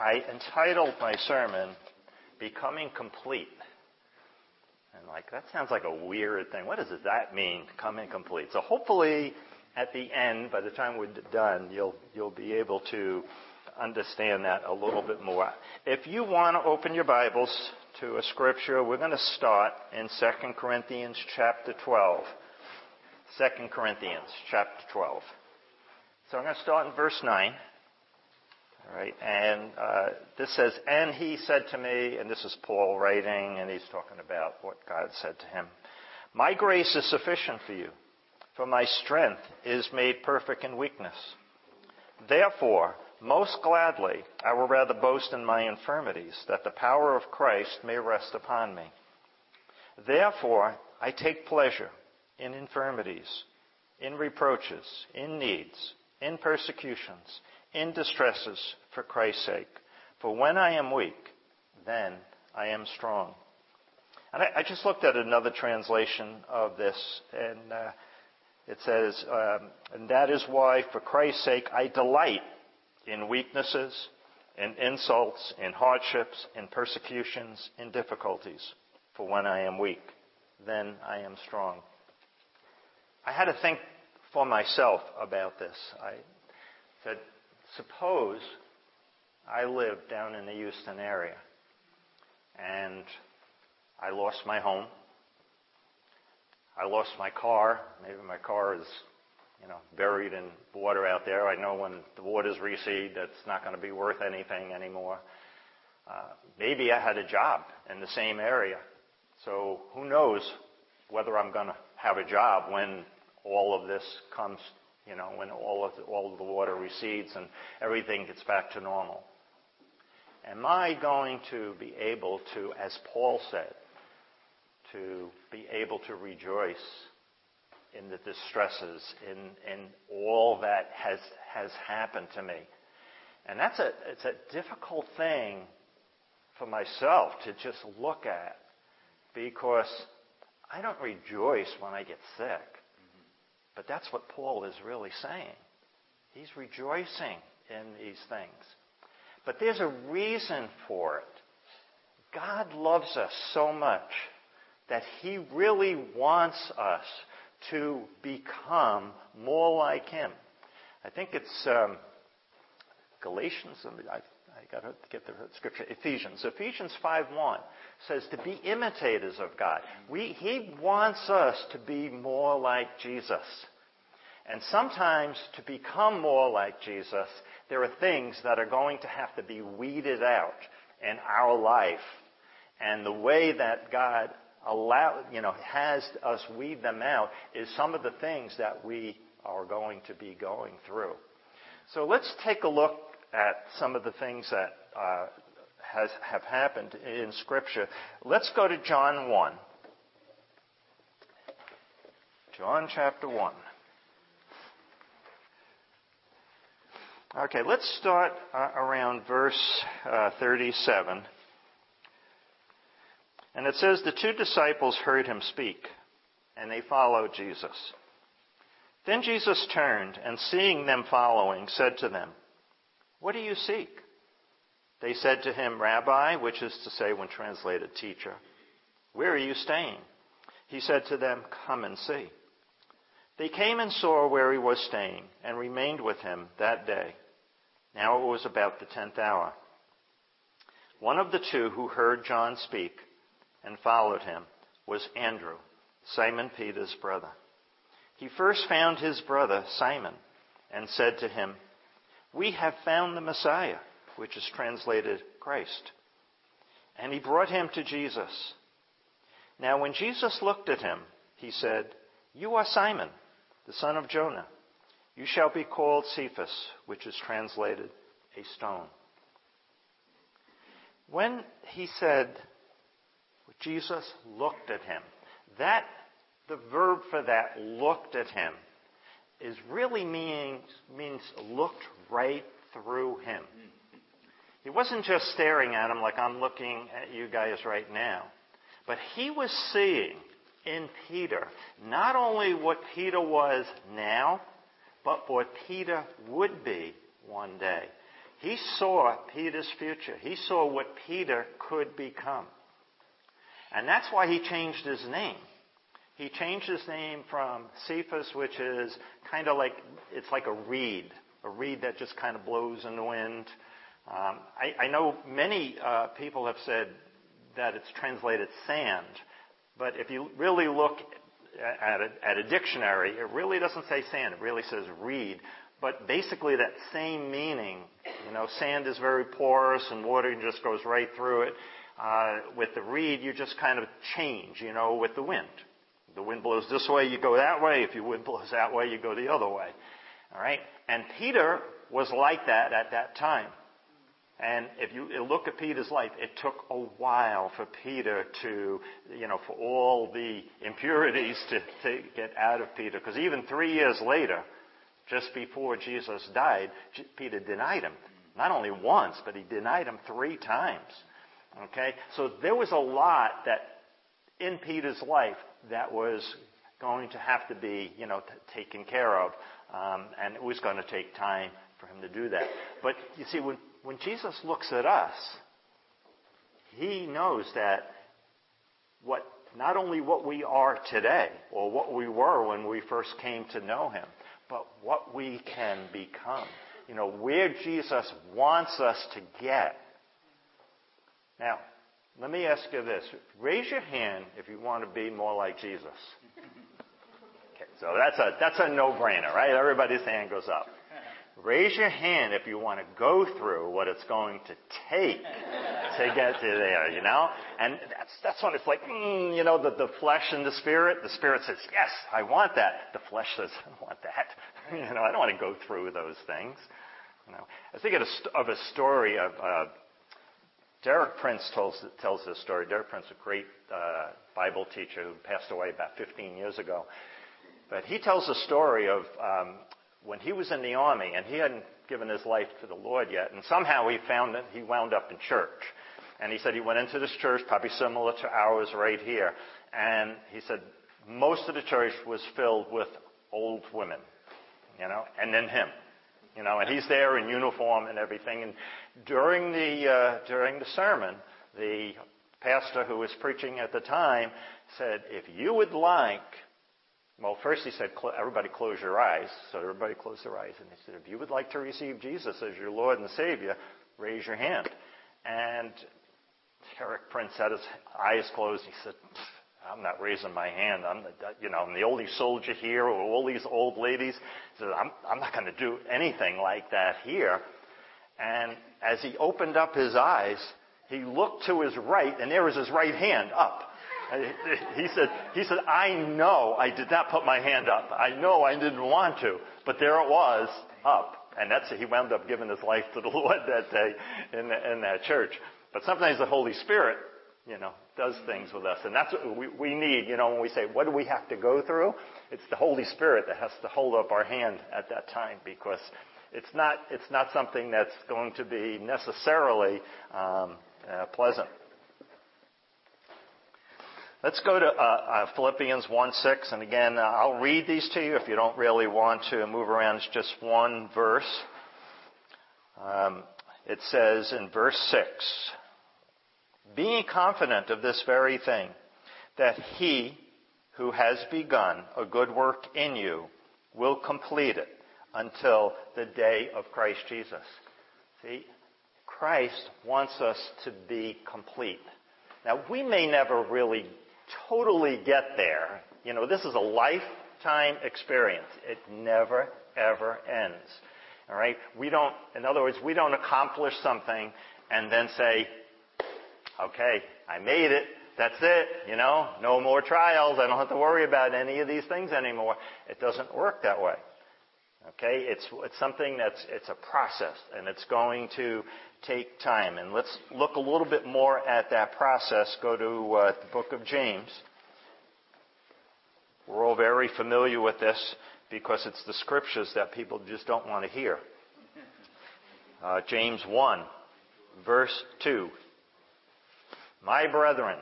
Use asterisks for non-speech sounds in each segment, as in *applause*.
I entitled my sermon, Becoming Complete. And like, that sounds like a weird thing. What does that mean, becoming complete? So hopefully at the end, by the time we're done, you'll, you'll be able to understand that a little bit more. If you want to open your Bibles to a scripture, we're going to start in 2 Corinthians chapter 12. 2 Corinthians chapter 12. So I'm going to start in verse 9. Right, and uh, this says, And he said to me, and this is Paul writing, and he's talking about what God said to him My grace is sufficient for you, for my strength is made perfect in weakness. Therefore, most gladly, I will rather boast in my infirmities, that the power of Christ may rest upon me. Therefore, I take pleasure in infirmities, in reproaches, in needs, in persecutions, in distresses for Christ's sake. For when I am weak, then I am strong. And I, I just looked at another translation of this, and uh, it says, um, and that is why, for Christ's sake, I delight in weaknesses, in insults, in hardships, in persecutions, in difficulties. For when I am weak, then I am strong. I had to think for myself about this. I said, suppose I lived down in the Houston area and I lost my home. I lost my car. Maybe my car is, you know, buried in water out there. I know when the waters recede, that's not going to be worth anything anymore. Uh, maybe I had a job in the same area. So who knows whether I'm going to have a job when all of this comes, you know, when all of the, all of the water recedes and everything gets back to normal. Am I going to be able to, as Paul said, to be able to rejoice in the distresses, in, in all that has, has happened to me? And that's a, it's a difficult thing for myself to just look at because I don't rejoice when I get sick. But that's what Paul is really saying. He's rejoicing in these things. But there's a reason for it. God loves us so much that He really wants us to become more like Him. I think it's um, Galatians. I, I got to get the scripture. Ephesians. Ephesians 5:1 says to be imitators of God. We, he wants us to be more like Jesus. And sometimes to become more like Jesus, there are things that are going to have to be weeded out in our life. And the way that God allow, you know, has us weed them out is some of the things that we are going to be going through. So let's take a look at some of the things that uh, has, have happened in Scripture. Let's go to John 1. John chapter 1. Okay, let's start uh, around verse uh, 37. And it says, The two disciples heard him speak, and they followed Jesus. Then Jesus turned, and seeing them following, said to them, What do you seek? They said to him, Rabbi, which is to say, when translated, teacher, where are you staying? He said to them, Come and see. They came and saw where he was staying and remained with him that day. Now it was about the tenth hour. One of the two who heard John speak and followed him was Andrew, Simon Peter's brother. He first found his brother Simon and said to him, We have found the Messiah, which is translated Christ. And he brought him to Jesus. Now when Jesus looked at him, he said, You are Simon the son of Jonah. You shall be called Cephas, which is translated a stone. When he said, Jesus looked at him, that, the verb for that, looked at him, is really means, means looked right through him. He wasn't just staring at him like I'm looking at you guys right now, but he was seeing in Peter not only what Peter was now, but what Peter would be one day. He saw Peter's future. He saw what Peter could become. And that's why he changed his name. He changed his name from Cephas, which is kind of like, it's like a reed, a reed that just kind of blows in the wind. Um, I, I, know many uh, people have said that it's translated sand, but if you really look at a, at a dictionary, it really doesn't say sand. It really says reed. But basically that same meaning, you know, sand is very porous and water just goes right through it. Uh, with the reed, you just kind of change, you know, with the wind. The wind blows this way, you go that way. If the wind *laughs* blows that way, you go the other way. All right? And Peter was like that at that time. And if you look at Peter's life, it took a while for Peter to, you know, for all the impurities to, to get out of Peter. Because even three years later, just before Jesus died, Peter denied him. Not only once, but he denied him three times. Okay? So there was a lot that in Peter's life that was going to have to be, you know, t- taken care of. Um, and it was going to take time for him to do that. But you see, when when Jesus looks at us, he knows that what not only what we are today or what we were when we first came to know him, but what we can become. You know, where Jesus wants us to get. Now, let me ask you this. Raise your hand if you want to be more like Jesus. *laughs* Okay, so that's a, that's a no-brainer, right? Everybody's hand goes up. Raise your hand if you want to go through what it's going to take to get to there, you know? And that's, that's when it's like, mm, you know, the, the flesh and the spirit. The spirit says, yes, I want that. The flesh says, I don't want that. *laughs* you know, I don't want to go through those things. You know, I think of a, of a story of, uh, Derek Prince tells, tells this story. Derek Prince, a great uh, Bible teacher who passed away about 15 years ago. But he tells a story of um, when he was in the army and he hadn't given his life to the Lord yet, and somehow he found that he wound up in church. And he said he went into this church, probably similar to ours right here, and he said most of the church was filled with old women, you know, and then him, you know, and he's there in uniform and everything. And during the uh, during the sermon, the pastor who was preaching at the time said, "If you would like well, first he said, everybody close your eyes. So everybody closed their eyes. And he said, if you would like to receive Jesus as your Lord and Savior, raise your hand. And Derek Prince had his eyes closed. He said, I'm not raising my hand. I'm the, you know, I'm the only soldier here with all these old ladies. He said, I'm, I'm not going to do anything like that here. And as he opened up his eyes, he looked to his right, and there was his right hand up. He said, he said, I know I did not put my hand up. I know I didn't want to, but there it was up. And that's, he wound up giving his life to the *laughs* Lord that day in, the, in that church. But sometimes the Holy Spirit, you know, does things with us. And that's what we, we need, you know, when we say, what do we have to go through? It's the Holy Spirit that has to hold up our hand at that time because it's not, it's not something that's going to be necessarily um, uh, pleasant. Let's go to uh, uh, Philippians 1 6. And again, uh, I'll read these to you if you don't really want to move around. It's just one verse. Um, it says in verse 6 Being confident of this very thing, that he who has begun a good work in you will complete it until the day of Christ Jesus. See, Christ wants us to be complete. Now, we may never really totally get there. You know, this is a lifetime experience. It never, ever ends. All right? We don't, in other words, we don't accomplish something and then say, okay, I made it. That's it. You know, no more trials. I don't have to worry about any of these things anymore. It doesn't work that way. Okay? It's, it's something that's, it's a process and it's going to take time. And let's look a little bit more at that process. Go to uh, the book of James. We're all very familiar with this because it's the scriptures that people just don't want to hear. Uh, James 1, verse 2. My brethren,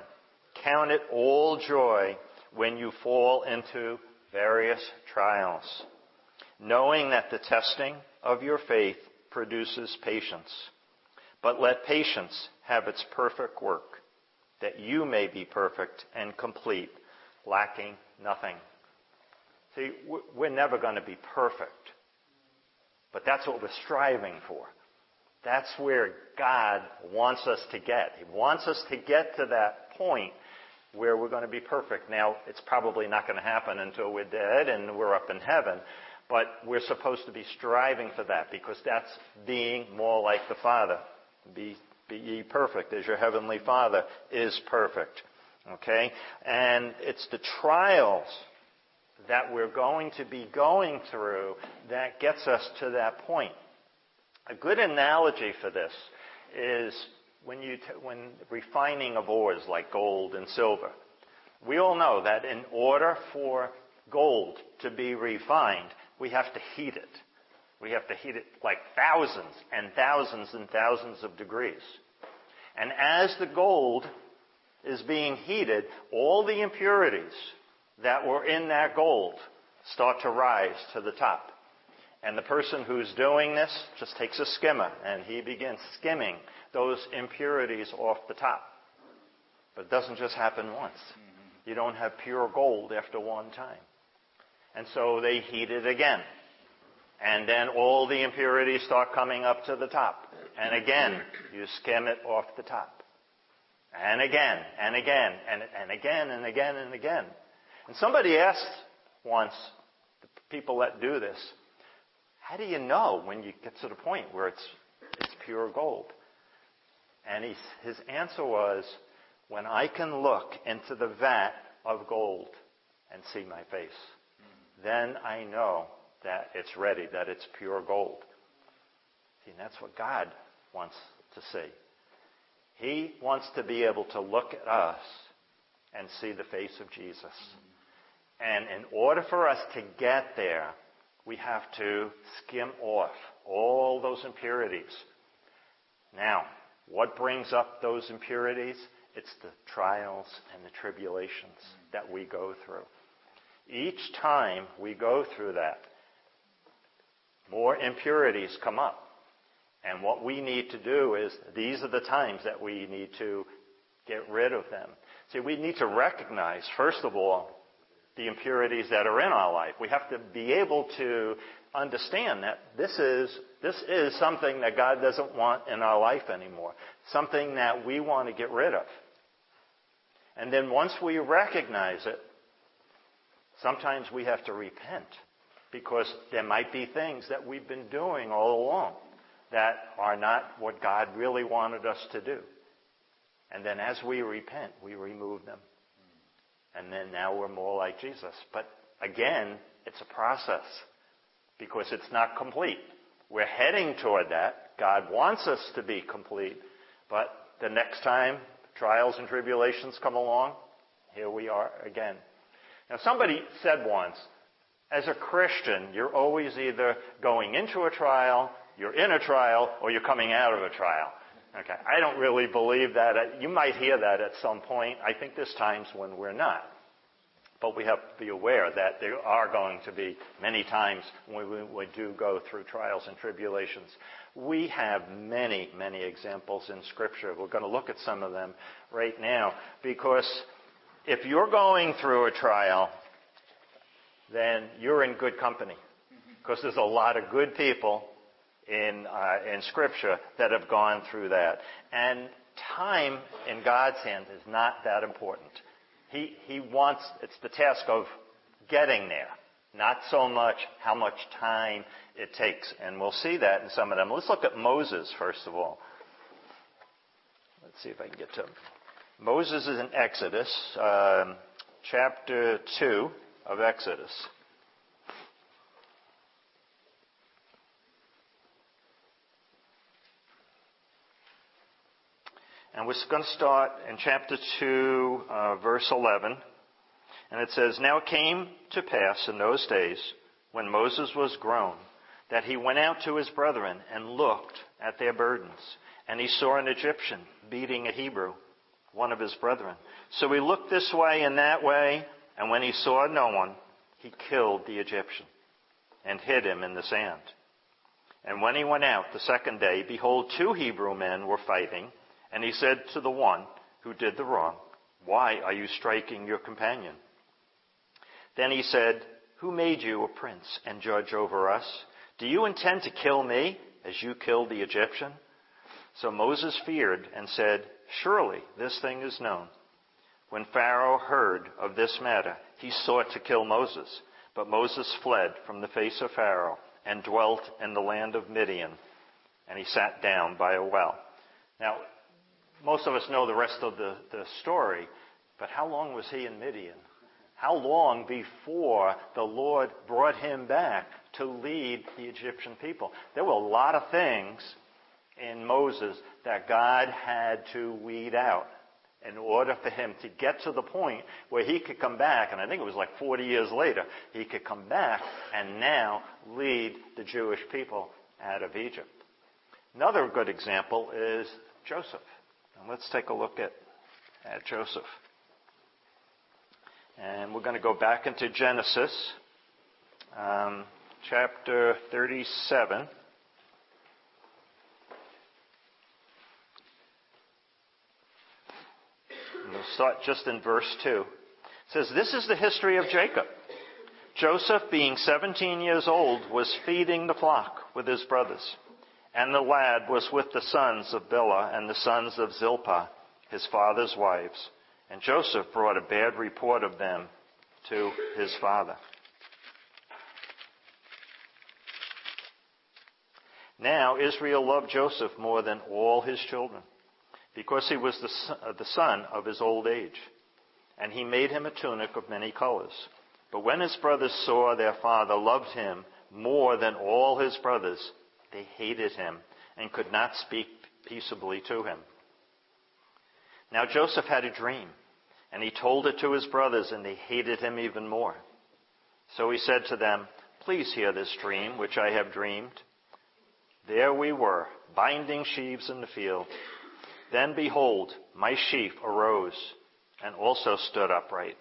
count it all joy when you fall into various trials, knowing that the testing of your faith produces patience. But let patience have its perfect work, that you may be perfect and complete, lacking nothing. See, we're never going to be perfect. But that's what we're striving for. That's where God wants us to get. He wants us to get to that point where we're going to be perfect. Now, it's probably not going to happen until we're dead and we're up in heaven, but we're supposed to be striving for that because that's being more like the Father. Be, be ye perfect as your heavenly Father is perfect. Okay? And it's the trials that we're going to be going through that gets us to that point. A good analogy for this is when you t- when refining of ores like gold and silver. We all know that in order for gold to be refined, we have to heat it. We have to heat it like thousands and thousands and thousands of degrees. And as the gold is being heated, all the impurities that were in that gold start to rise to the top. And the person who's doing this just takes a skimmer and he begins skimming those impurities off the top. But it doesn't just happen once. Mm-hmm. You don't have pure gold after one time. And so they heat it again. And then all the impurities start coming up to the top. And again, you skim it off the top. And again, and again, and, and again, and again, and again. And somebody asked once, the people that do this, how do you know when you get to the point where it's, it's pure gold? And he, his answer was, when I can look into the vat of gold and see my face, then I know that it's ready, that it's pure gold. See, and that's what God wants to see. He wants to be able to look at us and see the face of Jesus. And in order for us to get there, we have to skim off all those impurities. Now, what brings up those impurities? It's the trials and the tribulations that we go through. Each time we go through that, more impurities come up. And what we need to do is, these are the times that we need to get rid of them. See, we need to recognize, first of all, the impurities that are in our life. We have to be able to understand that this is, this is something that God doesn't want in our life anymore. Something that we want to get rid of. And then once we recognize it, sometimes we have to repent because there might be things that we've been doing all along that are not what God really wanted us to do. And then as we repent, we remove them. And then now we're more like Jesus. But again, it's a process because it's not complete. We're heading toward that. God wants us to be complete. But the next time trials and tribulations come along, here we are again. Now somebody said once, as a Christian, you're always either going into a trial, you're in a trial, or you're coming out of a trial. Okay, I don't really believe that. You might hear that at some point. I think there's times when we're not. But we have to be aware that there are going to be many times when we, we do go through trials and tribulations. We have many, many examples in Scripture. We're going to look at some of them right now because if you're going through a trial, then you're in good company because there's a lot of good people in, uh, in Scripture that have gone through that. And time in God's hand is not that important. He, he wants, it's the task of getting there, not so much how much time it takes. And we'll see that in some of them. Let's look at Moses, first of all. Let's see if I can get to him. Moses is in Exodus, um, chapter 2 of Exodus. And we're going to start in chapter 2, uh, verse 11. And it says, Now it came to pass in those days, when Moses was grown, that he went out to his brethren and looked at their burdens. And he saw an Egyptian beating a Hebrew, one of his brethren. So he looked this way and that way, and when he saw no one, he killed the Egyptian and hid him in the sand. And when he went out the second day, behold, two Hebrew men were fighting, and he said to the one who did the wrong, Why are you striking your companion? Then he said, Who made you a prince and judge over us? Do you intend to kill me as you killed the Egyptian? So Moses feared and said, Surely this thing is known. When Pharaoh heard of this matter, he sought to kill Moses. But Moses fled from the face of Pharaoh and dwelt in the land of Midian, and he sat down by a well. Now, most of us know the rest of the, the story, but how long was he in Midian? How long before the Lord brought him back to lead the Egyptian people? There were a lot of things in Moses that God had to weed out in order for him to get to the point where he could come back, and I think it was like 40 years later, he could come back and now lead the Jewish people out of Egypt. Another good example is Joseph. And let's take a look at, at Joseph. And we're going to go back into Genesis, um, chapter 37. We'll just in verse 2. It says, This is the history of Jacob. Joseph, being 17 years old, was feeding the flock with his brothers. And the lad was with the sons of Bilhah and the sons of Zilpah, his father's wives. And Joseph brought a bad report of them to his father. Now Israel loved Joseph more than all his children because he was the, uh, the son of his old age. And he made him a tunic of many colors. But when his brothers saw their father loved him more than all his brothers, they hated him and could not speak peaceably to him. Now Joseph had a dream, and he told it to his brothers, and they hated him even more. So he said to them, Please hear this dream which I have dreamed. There we were, binding sheaves in the field. Then behold, my sheaf arose and also stood upright.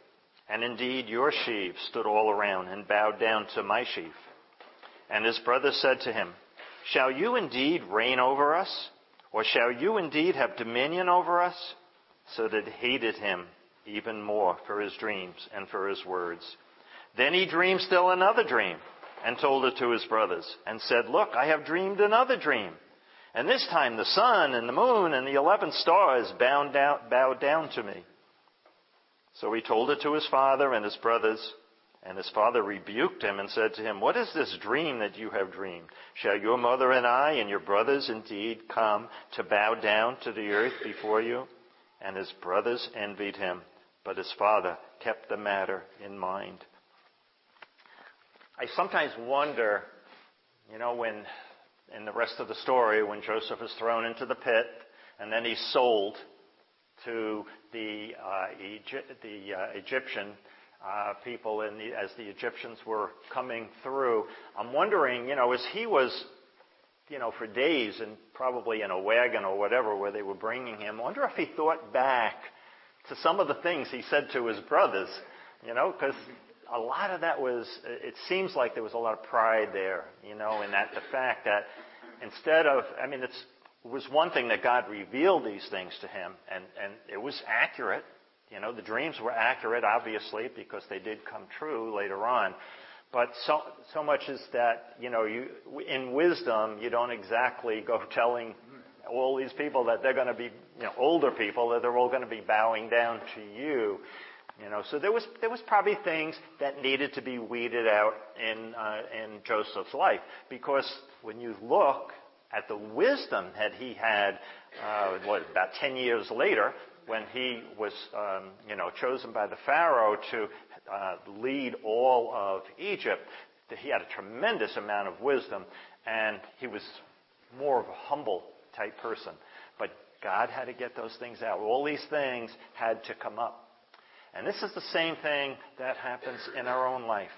And indeed your sheaves stood all around and bowed down to my sheaf. And his brother said to him, Shall you indeed reign over us? Or shall you indeed have dominion over us? So they hated him even more for his dreams and for his words. Then he dreamed still another dream and told it to his brothers and said, Look, I have dreamed another dream. And this time the sun and the moon and the eleven stars bowed down, bowed down to me. So he told it to his father and his brothers, and his father rebuked him and said to him, What is this dream that you have dreamed? Shall your mother and I and your brothers indeed come to bow down to the earth before you? And his brothers envied him, but his father kept the matter in mind. I sometimes wonder, you know, when in the rest of the story when Joseph is thrown into the pit and then he's sold to the, uh, Egy- the uh, Egyptian uh, people the, as the Egyptians were coming through. I'm wondering, you know, as he was, you know, for days and probably in a wagon or whatever where they were bringing him, I wonder if he thought back to some of the things he said to his brothers, you know, because a lot of that was, it seems like there was a lot of pride there, you know, in that the fact that instead of, I mean, it's, it was one thing that God revealed these things to him, and, and it was accurate. You know, the dreams were accurate, obviously, because they did come true later on. But so, so much is that, you know, you, in wisdom, you don't exactly go *laughs* telling all these people that they're going to be, you know, older people, that they're all going to be bowing down to you. You know, so there was there was probably things that needed to be weeded out in uh, in Joseph's life because when you look at the wisdom that he had, uh, what about ten years later, when he was um, you know chosen by the Pharaoh to uh, lead all of Egypt, he had a tremendous amount of wisdom, and he was more of a humble type person. But God had to get those things out. All these things had to come up. And this is the same thing that happens in our own life.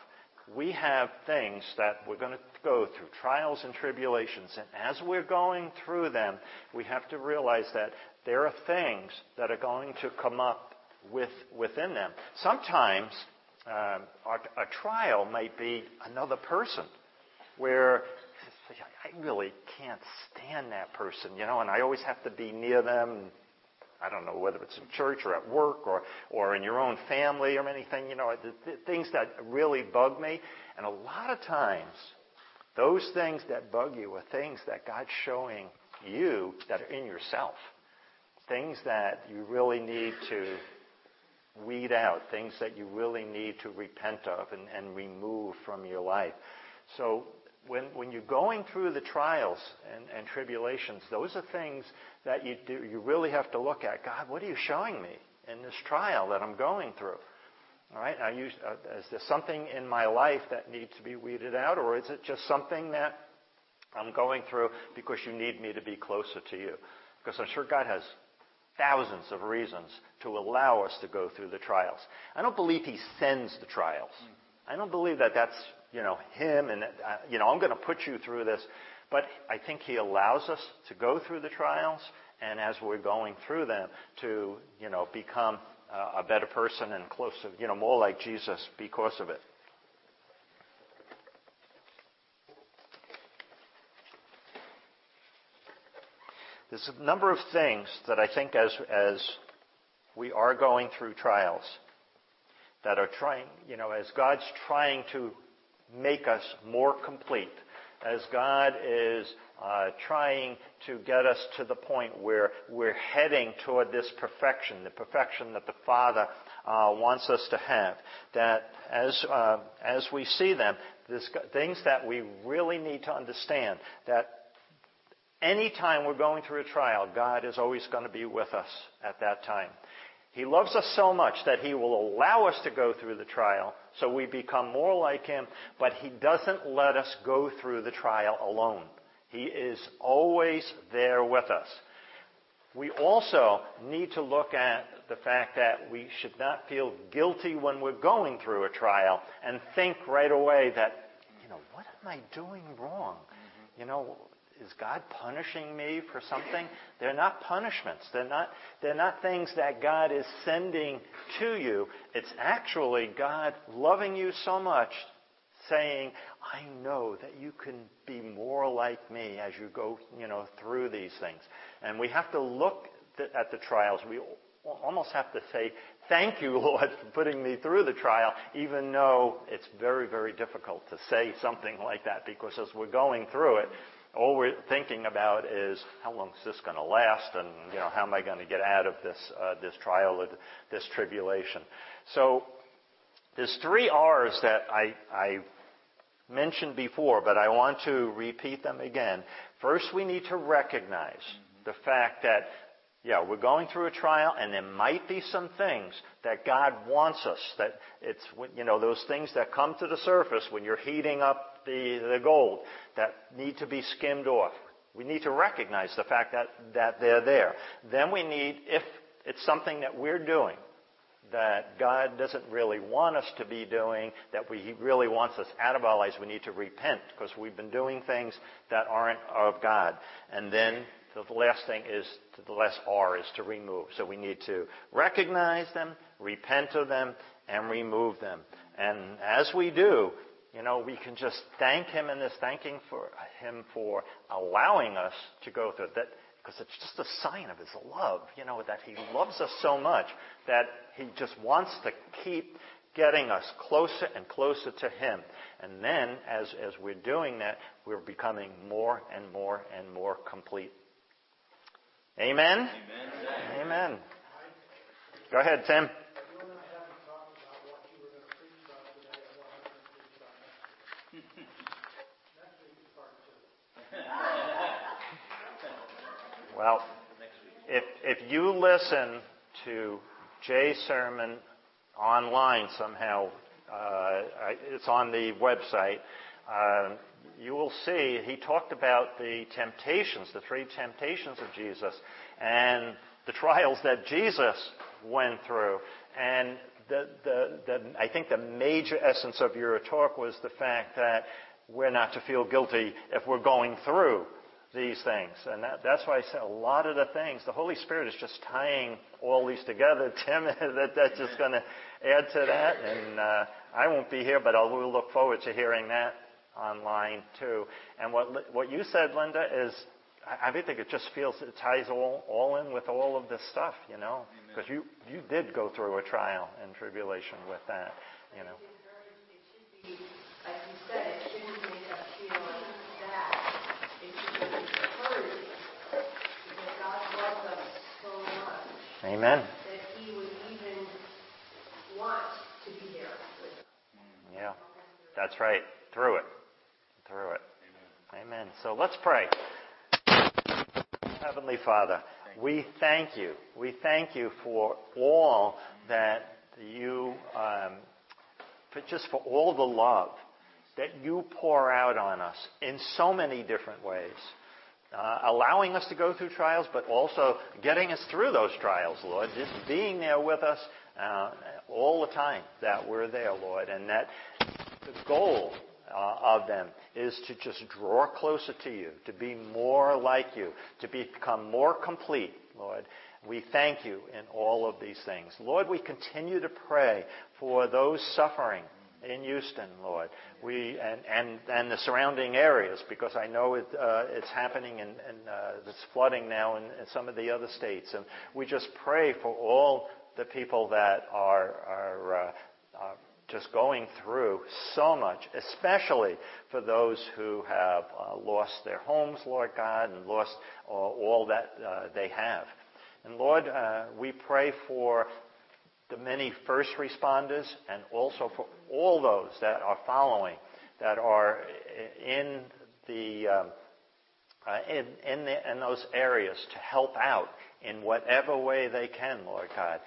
We have things that we're going to go through, trials and tribulations. And as we're going through them, we have to realize that there are things that are going to come up with, within them. Sometimes um, a, a trial might be another person where I really can't stand that person, you know, and I always have to be near them. I don't know whether it's in church or at work or, or in your own family or anything, you know, the, the things that really bug me. And a lot of times, those things that bug you are things that God's showing you that are in yourself. Things that you really need to weed out, things that you really need to repent of and, and remove from your life. So when, when you're going through the trials and, and tribulations, those are things that you, do, you really have to look at. God, what are you showing me in this trial that I'm going through? All right, uh, is there something in my life that needs to be weeded out, or is it just something that I'm going through because you need me to be closer to you? Because I'm sure God has thousands of reasons to allow us to go through the trials. I don't believe He sends the trials. I don't believe that that's you know Him and uh, you know I'm going to put you through this, but I think He allows us to go through the trials, and as we're going through them, to you know become uh, a better person and closer, you know, more like Jesus because of it. There's a number of things that I think as, as we are going through trials that are trying, you know, as God's trying to make us more complete, as God is uh, trying to get us to the point where we're heading toward this perfection, the perfection that the Father uh, wants us to have. That as uh, as we see them, this, things that we really need to understand that. Anytime we're going through a trial, God is always going to be with us at that time. He loves us so much that He will allow us to go through the trial so we become more like Him, but He doesn't let us go through the trial alone. He is always there with us. We also need to look at the fact that we should not feel guilty when we're going through a trial and think right away that, you know, what am I doing wrong? Mm-hmm. You know, is God punishing me for something? They're not punishments. They're not, they're not things that God is sending to you. It's actually God loving you so much, saying, I know that you can be more like me as you go, you know, through these things. And we have to look at the trials. We almost have to say, thank you, *laughs* Lord, for putting me through the trial, even though it's very, very difficult to say something like that because as we're going through it, all we're thinking about is how long is this going to last, and you know how am I going to get out of this uh, this trial or this tribulation? So there's three R's that I, I mentioned before, but I want to repeat them again. First, we need to recognize the fact that yeah, we're going through a trial, and there might be some things that God wants us. That it's you know those things that come to the surface when you're heating up the, the gold that need to be skimmed off. We need to recognize the fact that, that they're there. Then we need, if it's something that we're doing that God doesn't really want us to be doing, that we, He really wants us out of our lives, we need to repent because we've been doing things that aren't of God. And then the last thing is, the last R is to remove. So we need to recognize them, repent of them, and remove them. And as we do, you know, we can just thank Him in this, thanking for Him for allowing us to go through that, because it's just a sign of His love, you know, that He loves us so much that He just wants to keep getting us closer and closer to Him. And then, as, as we're doing that, we're becoming more and more and more complete. Amen? Amen. Amen. Go ahead, Tim. Well, if, if you listen to Jay's sermon online somehow, uh, it's on the website, uh, you will see he talked about the temptations, the three temptations of Jesus, and the trials that Jesus went through. And the, the, the, I think the major essence of your talk was the fact that we're not to feel guilty if we're going through these things. And that, that's why I said a lot of the things, the Holy Spirit is just tying all these together. *laughs* Tim, that, that's just going to add to that. And uh, I won't be here, but I will look forward to hearing that online too. And what what you said, Linda, is I, I think it just feels it ties all all in with all of this stuff, you know, because you you did go through a trial and tribulation with that, you know. Amen. That he would even want to be there. Yeah, that's right. Through it. Through it. Amen. So let's pray. Heavenly Father, we thank you. We thank you for all that you, um, for just for all the love that you pour out on us in so many different ways uh, allowing us to go through trials, but also getting us through those trials, Lord. Just being there with us uh, all the time that we're there, Lord, and that the goal uh, of them is to just draw closer to you, to be more like you, to become more complete, Lord. We thank you in all of these things. Lord, we continue to pray for those suffering in Houston, Lord. We and and, and the surrounding areas, because I know it, uh, it's happening and and uh, it's flooding now in, in some of the other states, and we just pray for all the people that are are. Uh, uh, just going through so much, especially for those who have uh, lost their homes, Lord God, and lost uh, all that uh, they have. And Lord, uh, we pray for the many first responders and also for all those that are following, that are in the um, uh, in, in, the, in those areas to help out in whatever way they can, Lord God.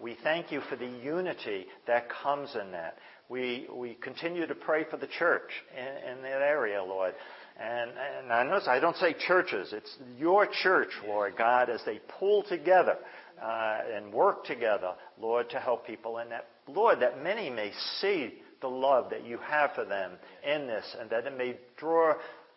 We thank you for the unity that comes in that. We, we continue to pray for the church in, in that area, Lord. And, and I notice I don't say churches. It's your church, Lord God, as they pull together uh, and work together, Lord, to help people. And that, Lord, that many may see the love that you have for them in this, and that it may draw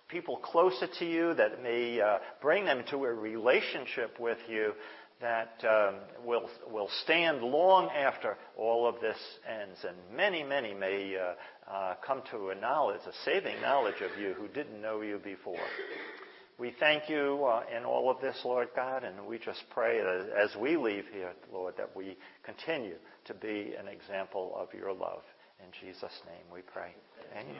people closer to you, that it may uh, bring them to a relationship with you that um, will will stand long after all of this ends, and many, many may uh, uh, come to a knowledge, a saving knowledge of you who didn't know you before. We thank you uh, in all of this, Lord God, and we just pray that as we leave here, Lord, that we continue to be an example of your love. In Jesus' name we pray. Amen.